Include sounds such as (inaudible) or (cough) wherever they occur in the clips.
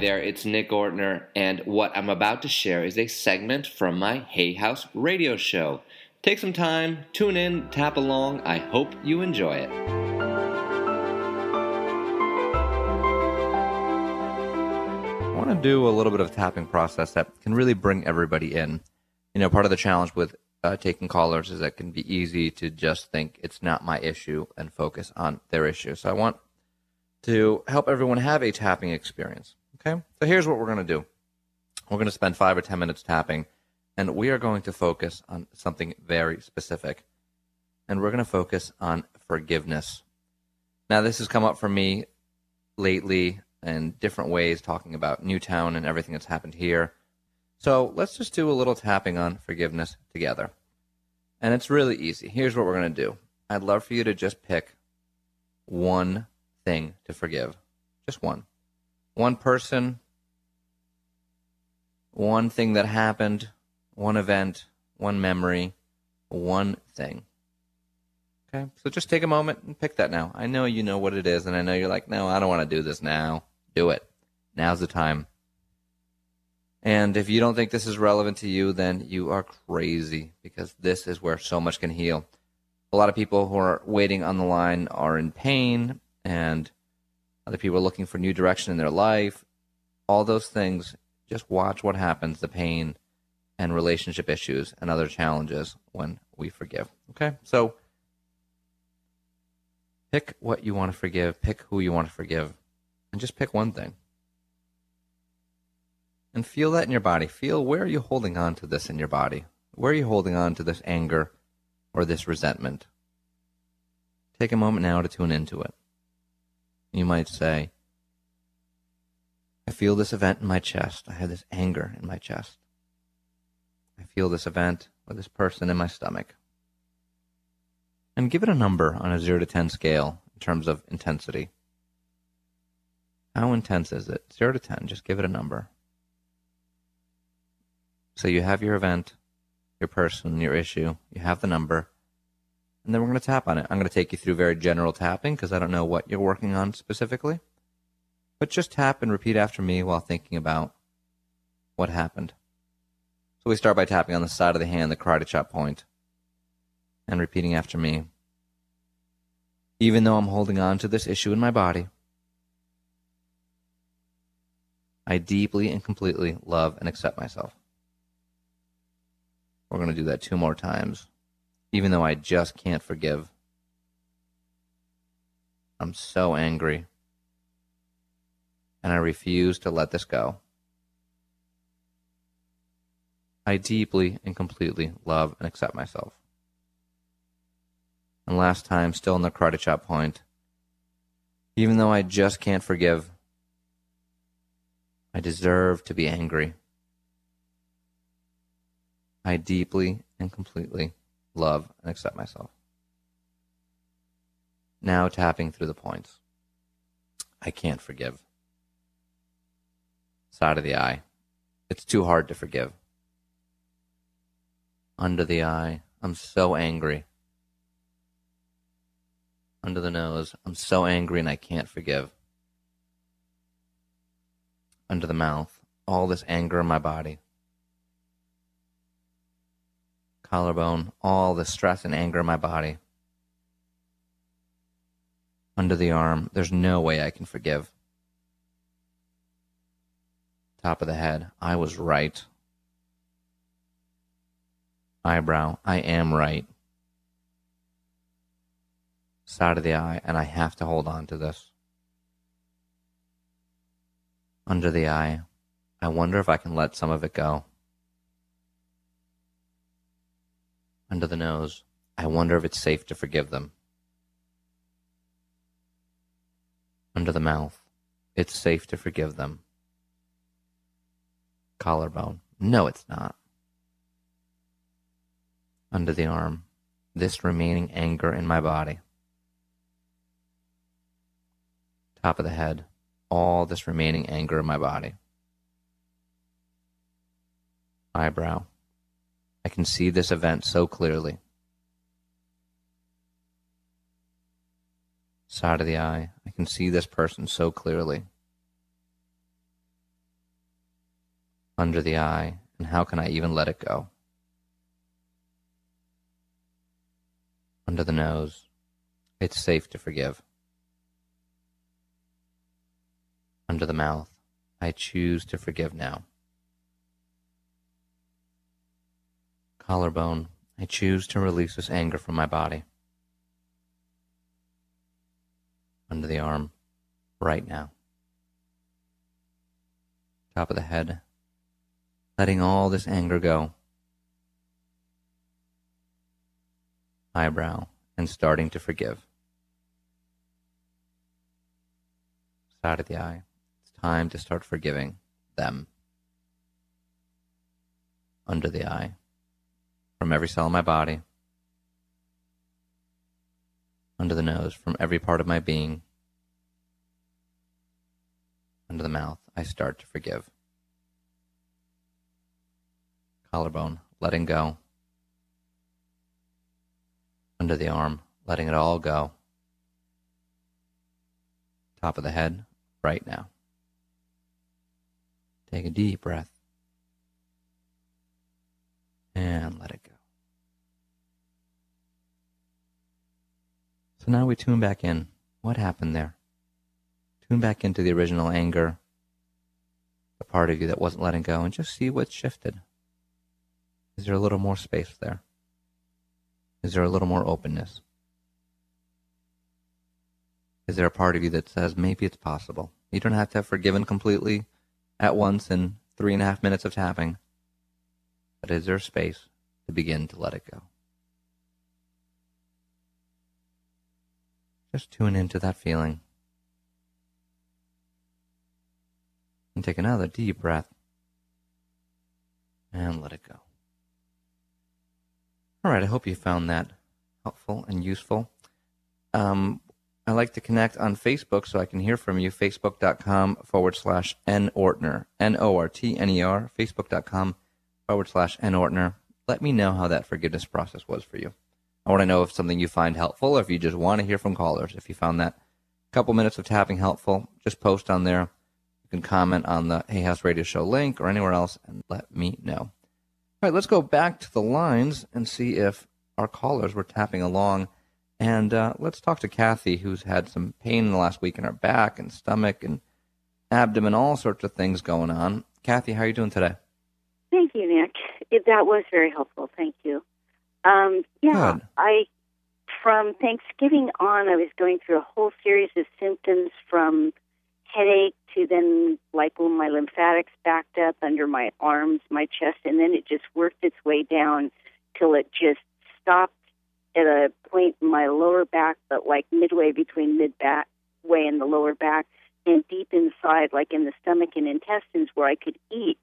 There, it's Nick Ortner, and what I'm about to share is a segment from my Hay House radio show. Take some time, tune in, tap along. I hope you enjoy it. I want to do a little bit of tapping process that can really bring everybody in. You know, part of the challenge with uh, taking callers is that it can be easy to just think it's not my issue and focus on their issue. So I want to help everyone have a tapping experience. Okay, so here's what we're going to do. We're going to spend five or ten minutes tapping, and we are going to focus on something very specific. And we're going to focus on forgiveness. Now, this has come up for me lately in different ways, talking about Newtown and everything that's happened here. So let's just do a little tapping on forgiveness together. And it's really easy. Here's what we're going to do I'd love for you to just pick one thing to forgive. Just one. One person, one thing that happened, one event, one memory, one thing. Okay, so just take a moment and pick that now. I know you know what it is, and I know you're like, no, I don't want to do this now. Do it. Now's the time. And if you don't think this is relevant to you, then you are crazy because this is where so much can heal. A lot of people who are waiting on the line are in pain, and other people are looking for new direction in their life. All those things, just watch what happens the pain and relationship issues and other challenges when we forgive. Okay? So pick what you want to forgive, pick who you want to forgive, and just pick one thing and feel that in your body. Feel where are you holding on to this in your body? Where are you holding on to this anger or this resentment? Take a moment now to tune into it. You might say, I feel this event in my chest. I have this anger in my chest. I feel this event or this person in my stomach. And give it a number on a 0 to 10 scale in terms of intensity. How intense is it? 0 to 10, just give it a number. So you have your event, your person, your issue, you have the number, and then we're going to tap on it. I'm going to take you through very general tapping because I don't know what you're working on specifically. But just tap and repeat after me while thinking about what happened. So we start by tapping on the side of the hand, the karate chop point, and repeating after me. Even though I'm holding on to this issue in my body, I deeply and completely love and accept myself. We're going to do that two more times, even though I just can't forgive. I'm so angry. And I refuse to let this go. I deeply and completely love and accept myself. And last time, still in the karate chop point, even though I just can't forgive, I deserve to be angry. I deeply and completely love and accept myself. Now tapping through the points. I can't forgive. Side of the eye. It's too hard to forgive. Under the eye. I'm so angry. Under the nose. I'm so angry and I can't forgive. Under the mouth. All this anger in my body collarbone, all the stress and anger in my body. Under the arm, there's no way I can forgive. Top of the head, I was right. Eyebrow, I am right. Side of the eye, and I have to hold on to this. Under the eye, I wonder if I can let some of it go. Under the nose. I wonder if it's safe to forgive them. Under the mouth. It's safe to forgive them. Collarbone. No, it's not. Under the arm. This remaining anger in my body. Top of the head. All this remaining anger in my body. Eyebrow. I can see this event so clearly. Side of the eye. I can see this person so clearly. Under the eye. And how can I even let it go? Under the nose. It's safe to forgive. Under the mouth. I choose to forgive now. Collarbone. I choose to release this anger from my body. Under the arm. Right now. Top of the head. Letting all this anger go. Eyebrow. And starting to forgive. Side of the eye. It's time to start forgiving them. Under the eye from every cell in my body, under the nose, from every part of my being, under the mouth, I start to forgive. Collarbone, letting go. Under the arm, letting it all go. Top of the head, right now. Take a deep breath and let it go. So now we tune back in. What happened there? Tune back into the original anger, the part of you that wasn't letting go, and just see what shifted. Is there a little more space there? Is there a little more openness? Is there a part of you that says maybe it's possible? You don't have to have forgiven completely at once in three and a half minutes of tapping. But is there space to begin to let it go? Just tune into that feeling. And take another deep breath. And let it go. All right, I hope you found that helpful and useful. Um, I like to connect on Facebook so I can hear from you. Facebook.com forward slash N Ortner. N O R T N E R. Facebook.com forward slash N Ortner. Let me know how that forgiveness process was for you. I want to know if something you find helpful or if you just want to hear from callers. If you found that couple minutes of tapping helpful, just post on there. You can comment on the Hay House Radio Show link or anywhere else and let me know. All right, let's go back to the lines and see if our callers were tapping along. And uh, let's talk to Kathy, who's had some pain in the last week in her back and stomach and abdomen, all sorts of things going on. Kathy, how are you doing today? Thank you, Nick. It, that was very helpful. Thank you. Um, yeah, Good. I from Thanksgiving on, I was going through a whole series of symptoms from headache to then like when my lymphatics backed up under my arms, my chest, and then it just worked its way down till it just stopped at a point in my lower back, but like midway between mid back way and the lower back, and deep inside, like in the stomach and intestines, where I could eat,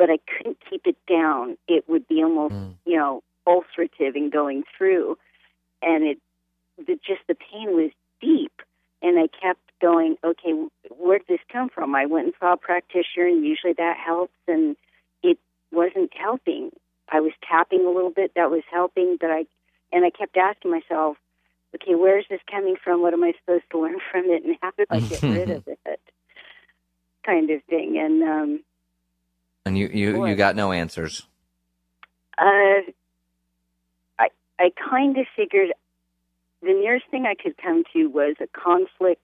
but I couldn't keep it down. It would be almost, Mm. you know, ulcerative and going through, and it, the, just the pain was deep, and I kept going. Okay, where did this come from? I went and saw a practitioner, and usually that helps, and it wasn't helping. I was tapping a little bit, that was helping, but I, and I kept asking myself, okay, where is this coming from? What am I supposed to learn (laughs) from it, and how do I get rid of (laughs) it? Kind of thing, and um, And you, you, you got no answers. Uh, I I kind of figured the nearest thing I could come to was a conflict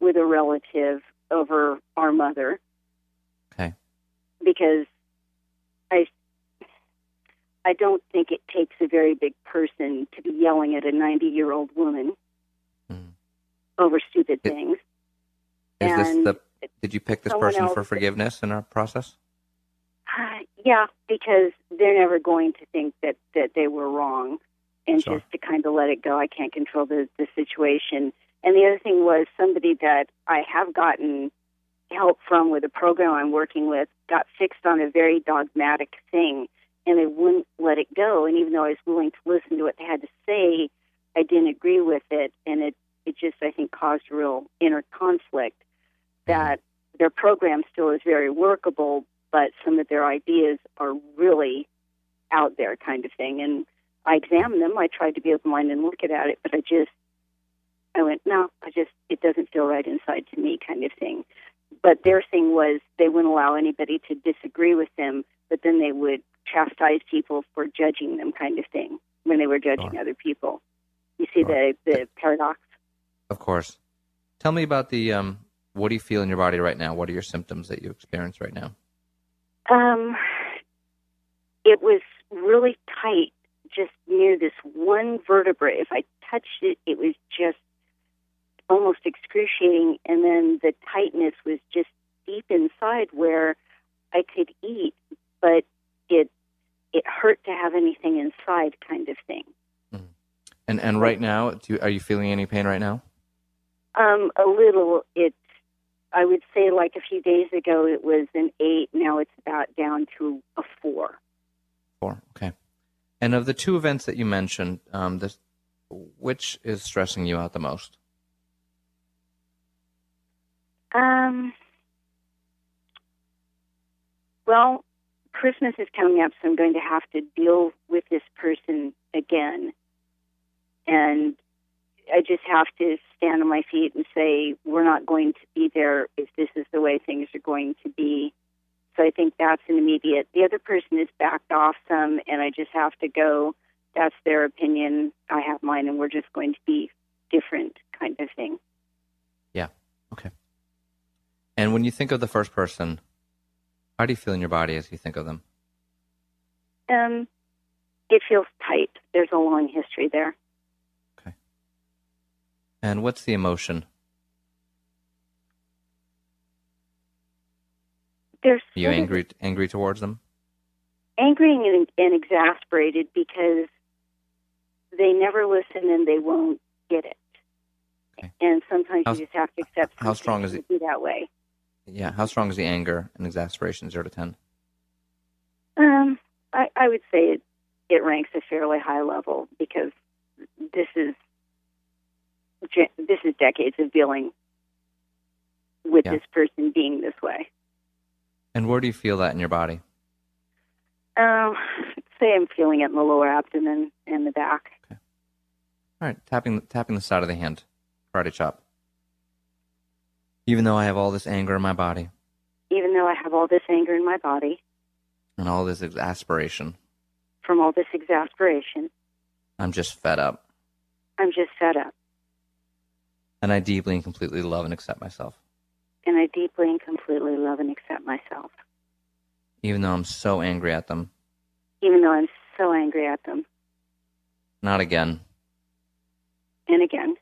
with a relative over our mother. Okay. Because I I don't think it takes a very big person to be yelling at a 90-year-old woman Mm. over stupid It- things. Is this And the? Did you pick this person for forgiveness in our process? Uh, yeah, because they're never going to think that that they were wrong, and Sure. just to kind of let it go. I can't control the the situation, And the other thing was somebody that I have gotten help from with a program I'm working with got fixed on a very dogmatic thing and they wouldn't let it go. And even though I was willing to listen to what they had to say, I didn't agree with it. And it, it just, I think, caused real inner conflict that their program still is very workable, but some of their ideas are really out there kind of thing. And I examined them. I tried to be open minded and look at it, but I just, I went, no, I just, it doesn't feel right inside to me kind of thing. But their thing was they wouldn't allow anybody to disagree with them, but then they would chastise people for judging them kind of thing when they were judging Sure. other people. You see Sure. the, the paradox? Of course. Tell me about the um. What do you feel in your body right now? What are your symptoms that you experience right now? Um, it was really tight, just near this one vertebra. If I touched it, it was just almost excruciating, and then the tightness was just deep inside where I could eat, but it it hurt to have anything inside, kind of thing. And and right now, do you, are you feeling any pain right now? Um, a little. It. I would say like a few days ago it was an eight. Now it's about down to a four. Four. Okay. And of the two events that you mentioned, um, this, which is stressing you out the most? Um. Well, Christmas is coming up, so I'm going to have to deal with this person again, and I just have to stand on my feet and say we're not going to be there if this is the way things are going to be. So I think that's an immediate. The other person is backed off some, and I just have to go. That's their opinion. I have mine, and we're just going to be different, kind of thing. Yeah. Okay. And when you think of the first person, how do you feel in your body as you think of them? Um, it feels tight. There's a long history there. And what's the emotion? There's Are you angry angry towards them? angry and, and exasperated because they never listen and they won't get it. Okay. And sometimes How- you just have to accept. how strong is it? Be that way. Yeah. How strong is the anger and exasperation? Zero to ten. Um, I, I would say it, it ranks a fairly high level because this is this is decades of dealing with Yeah. this person being this way. And where do you feel that in your body? Um, say I'm feeling it in the lower abdomen and the back. All right, tapping tapping the side of the hand, karate chop. Even though I have all this anger in my body Even though I have all this anger in my body and all this exasperation, from all this exasperation, I'm just fed up, I'm just fed up. And I deeply and completely love and accept myself, And I deeply and completely love and accept myself. even though I'm so angry at them. Even though I'm so angry at them. Not again. And again,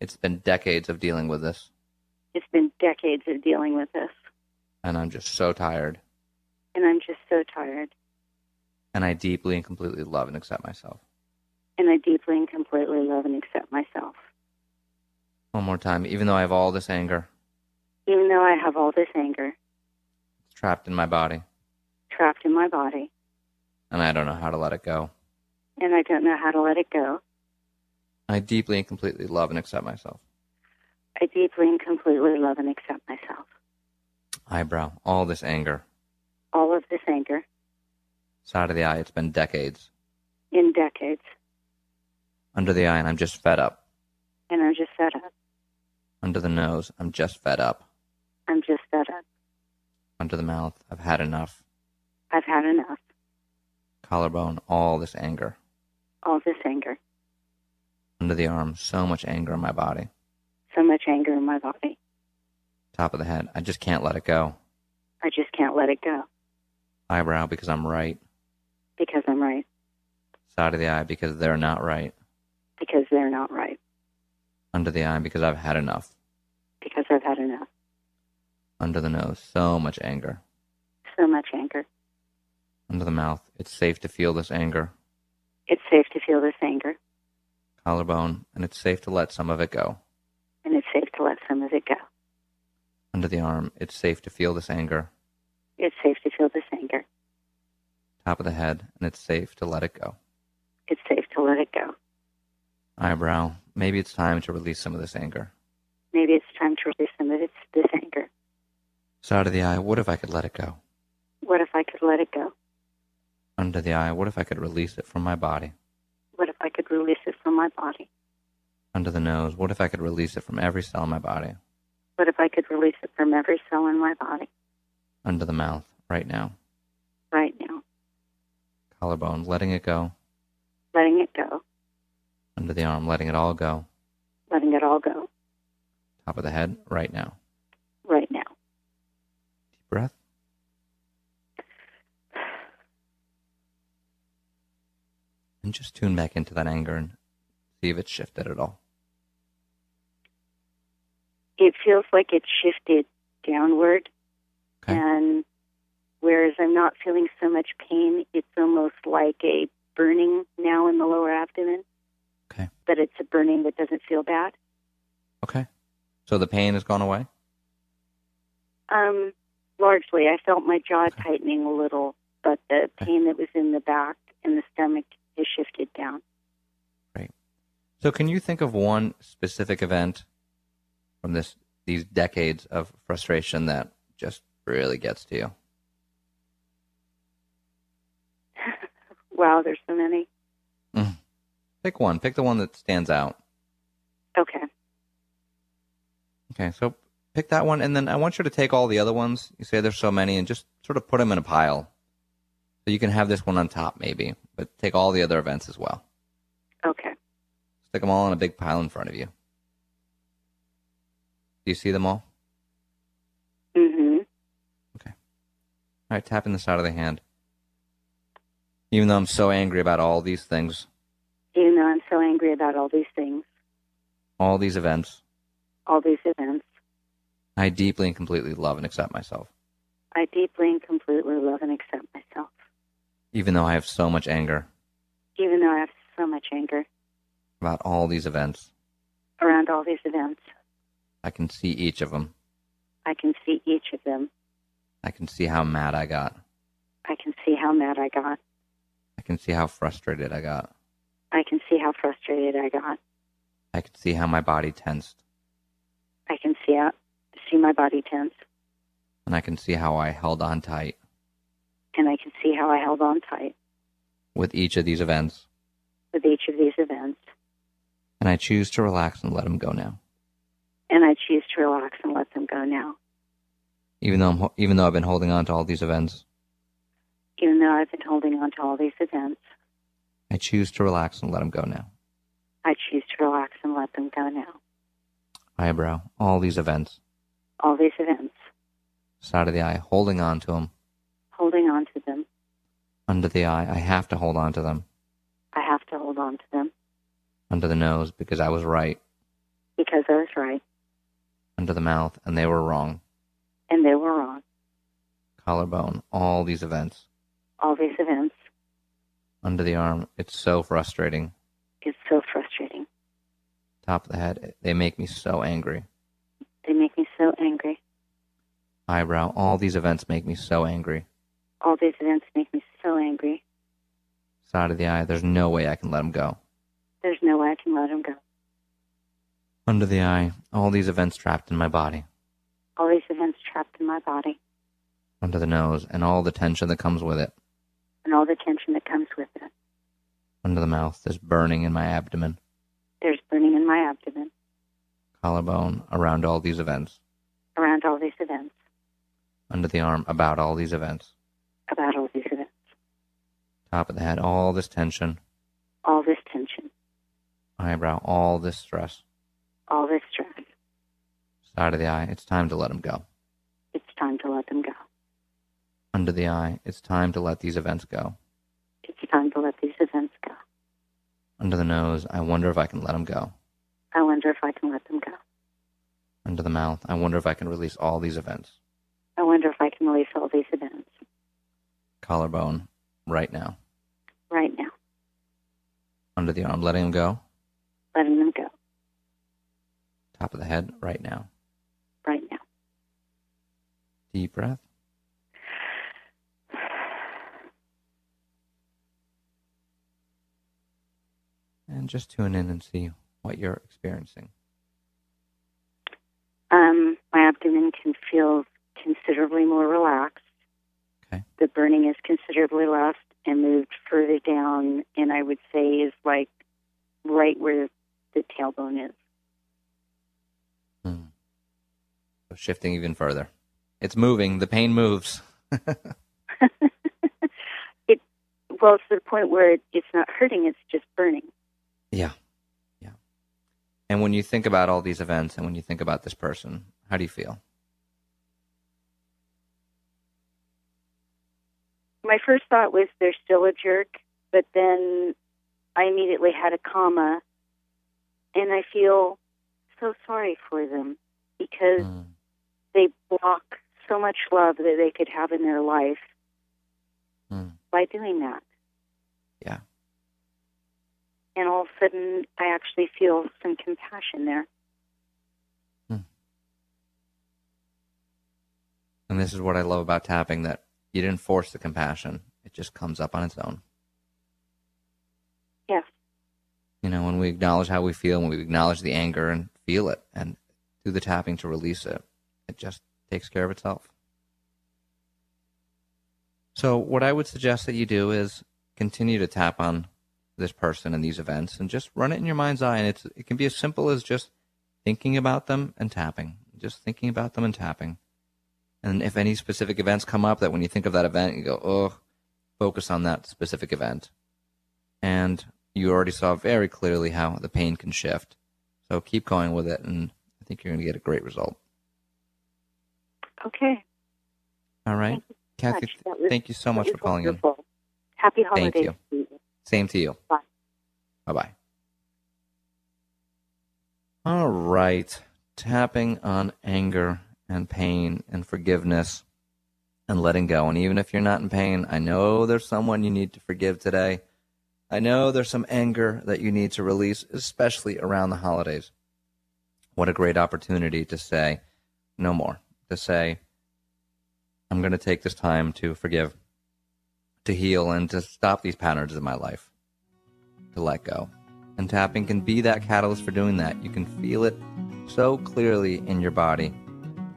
It's been decades of dealing with this, it's been decades of dealing with this. and I'm just so tired. And I'm just so tired. And I deeply and completely love and accept myself. And I deeply and completely love and accept myself. One more time, even though I have all this anger, Even though I have all this anger it's trapped in my body, trapped in my body, and I don't know how to let it go. and I don't know how to let it go, I deeply and completely love and accept myself. I deeply and completely love and accept myself. Eyebrow, all this anger, All of this anger side of the eye, it's been decades. in decades. Under the eye, and I'm just fed up. And I'm just fed up. Under the nose, I'm just fed up. I'm just fed up. Under the mouth, I've had enough. I've had enough. Collarbone, all this anger. All this anger. Under the arm, so much anger in my body. So much anger in my body. Top of the head, I just can't let it go. I just can't let it go Eyebrow, because I'm right. because I'm right. Side of the eye, because they're not right. Because they're not right. Under the eye, because I've had enough because I've had enough. Under the nose, so much anger. So much anger. Under the mouth, it's safe to feel this anger. It's safe to feel this anger. Collarbone, and it's safe to let some of it go. And it's safe to let some of it go. Under the arm, it's safe to feel this anger. It's safe to feel this anger. Top of the head, and it's safe to let it go. It's safe to let it go. Eyebrow, maybe it's time to release some of this anger. Maybe it's time to release some of this, this anger. Side of the eye, what if I could let it go? What if I could let it go? Under the eye, what if I could release it from my body? What if I could release it from my body? Under the nose, what if I could release it from every cell in my body? What if I could release it from every cell in my body Under the mouth, right now. right now? Collarbone, letting it go. Letting it go. Under the arm, letting it all go. Letting it all go Top of the head, right now. right now. Deep breath. And just tune back into that anger and see if it's shifted at all. It feels like it shifted downward. Okay. And whereas I'm not feeling so much pain, it's almost like a burning now in the lower abdomen, Okay. but it's a burning that doesn't feel bad. Okay. So the pain has gone away? Um, largely, I felt my jaw tightening a little, but the pain that was in the back and the stomach has shifted down. Right. So can you think of one specific event from this these decades of frustration that just really gets to you? (laughs) Wow, there's so many. Pick one. Pick the one that stands out. Okay. Okay, so pick that one, and then I want you to take all the other ones. You say there's so many, and just sort of put them in a pile. So you can have this one on top, maybe, but take all the other events as well. Okay. Stick them all in a big pile in front of you. Do you see them all? Mm-hmm. Okay. All right, tapping the side of the hand. Even though I'm so angry about all these things, Even though I'm so angry about all these things, all these events, all these events, I deeply and completely love and accept myself, I deeply and completely love and accept myself. even though I have so much anger Even though I have so much anger about all these events. around all these events, I can see each of them. I can see each of them. I can see how mad I got. I can see how mad I got. I can see how frustrated I got. I can see how frustrated I got. I can see how my body tensed. I can see see my body tense, And I can see how I held on tight and I can see how I held on tight with each of these events. with each of these events. And I choose to relax and let them go now. And I choose to relax and let them go now. Even though, I'm, even though I've been holding on to all these events, Even though I've been holding on to all these events, I choose to relax and let them go now. I choose to relax and let them go now. Eyebrow, all these events, All these events, side of the eye, holding on to them, holding on to them, under the eye, I have to hold on to them, I have to hold on to them. Under the nose because I was right, because I was right. Under the mouth and they were wrong, and they were wrong. collarbone, all these events, All these events. Under the arm, it's so frustrating, It's so frustrating. Top of the head, they make me so angry, They make me so angry. eyebrow, all these events make me so angry, All these events make me so angry. side of the eye, there's no way I can let them go. There's no way I can let them go. Under the eye, all these events trapped in my body, All these events trapped in my body. Under the nose, and all the tension that comes with it, and all the tension that comes with it. under the mouth, this burning in my abdomen, There's burning in my abdomen collarbone, around all these events, around all these events, under the arm, about all these events, about all these events. top of the head, all this tension, All this tension, eyebrow, all this stress, all this stress. side of the eye, it's time to let them go. It's time to let them go. Under the eye, it's time to let these events go. It's time to let these events go. Under the nose, I wonder if I can let them go. I wonder if I can let them go. Under the mouth, I wonder if I can release all these events. I wonder if I can release all these events Collarbone, right now. right now, Under the arm, letting them go. letting them go Top of the head, right now. right now. Deep breath. And just tune in and see what you're experiencing. Um, my abdomen can feel considerably more relaxed. Okay. The burning is considerably less and moved further down, and I would say is like right where the tailbone is. Hmm. So shifting even further. It's moving. The pain moves. (laughs) (laughs) it well, it's to the point where it, it's not hurting; it's just burning. Yeah. And when you think about all these events and when you think about this person, how do you feel? My first thought was they're still a jerk, but then I immediately had a comma, and I feel so sorry for them because Mm. they block so much love that they could have in their life Mm. by doing that. And all of a sudden, I actually feel some compassion there. Hmm. And this is what I love about tapping that you didn't force the compassion. It just comes up on its own. Yes. You know, when we acknowledge how we feel, when we acknowledge the anger and feel it and do the tapping to release it, it just takes care of itself. So, what I would suggest that you do is continue to tap on this person and these events and just run it in your mind's eye. And it's, it can be as simple as just thinking about them and tapping, just thinking about them and tapping. And if any specific events come up, that when you think of that event, you go, oh, focus on that specific event. And you already saw very clearly how the pain can shift. So keep going with it, and I think you're going to get a great result. Okay. All right. Thank Kathy, you so much. Thank you so much for calling in. Happy Thank holidays. to you. Same to you. Bye. Bye bye. All right. Tapping on anger and pain and forgiveness and letting go. And even if you're not in pain, I know there's someone you need to forgive today. I know there's some anger that you need to release, especially around the holidays. What a great opportunity to say no more, to say, I'm going to take this time to forgive, to heal, and to stop these patterns in my life, to let go. And tapping can be that catalyst for doing that. You can feel it so clearly in your body,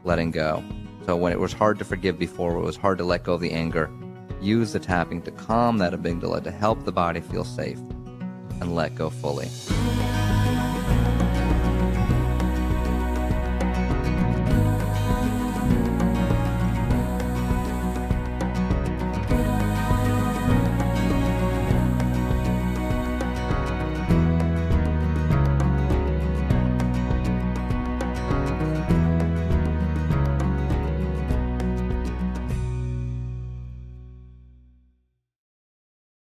letting go. So when it was hard to forgive before, it was hard to let go of the anger, use the tapping to calm that amygdala to help the body feel safe and let go fully.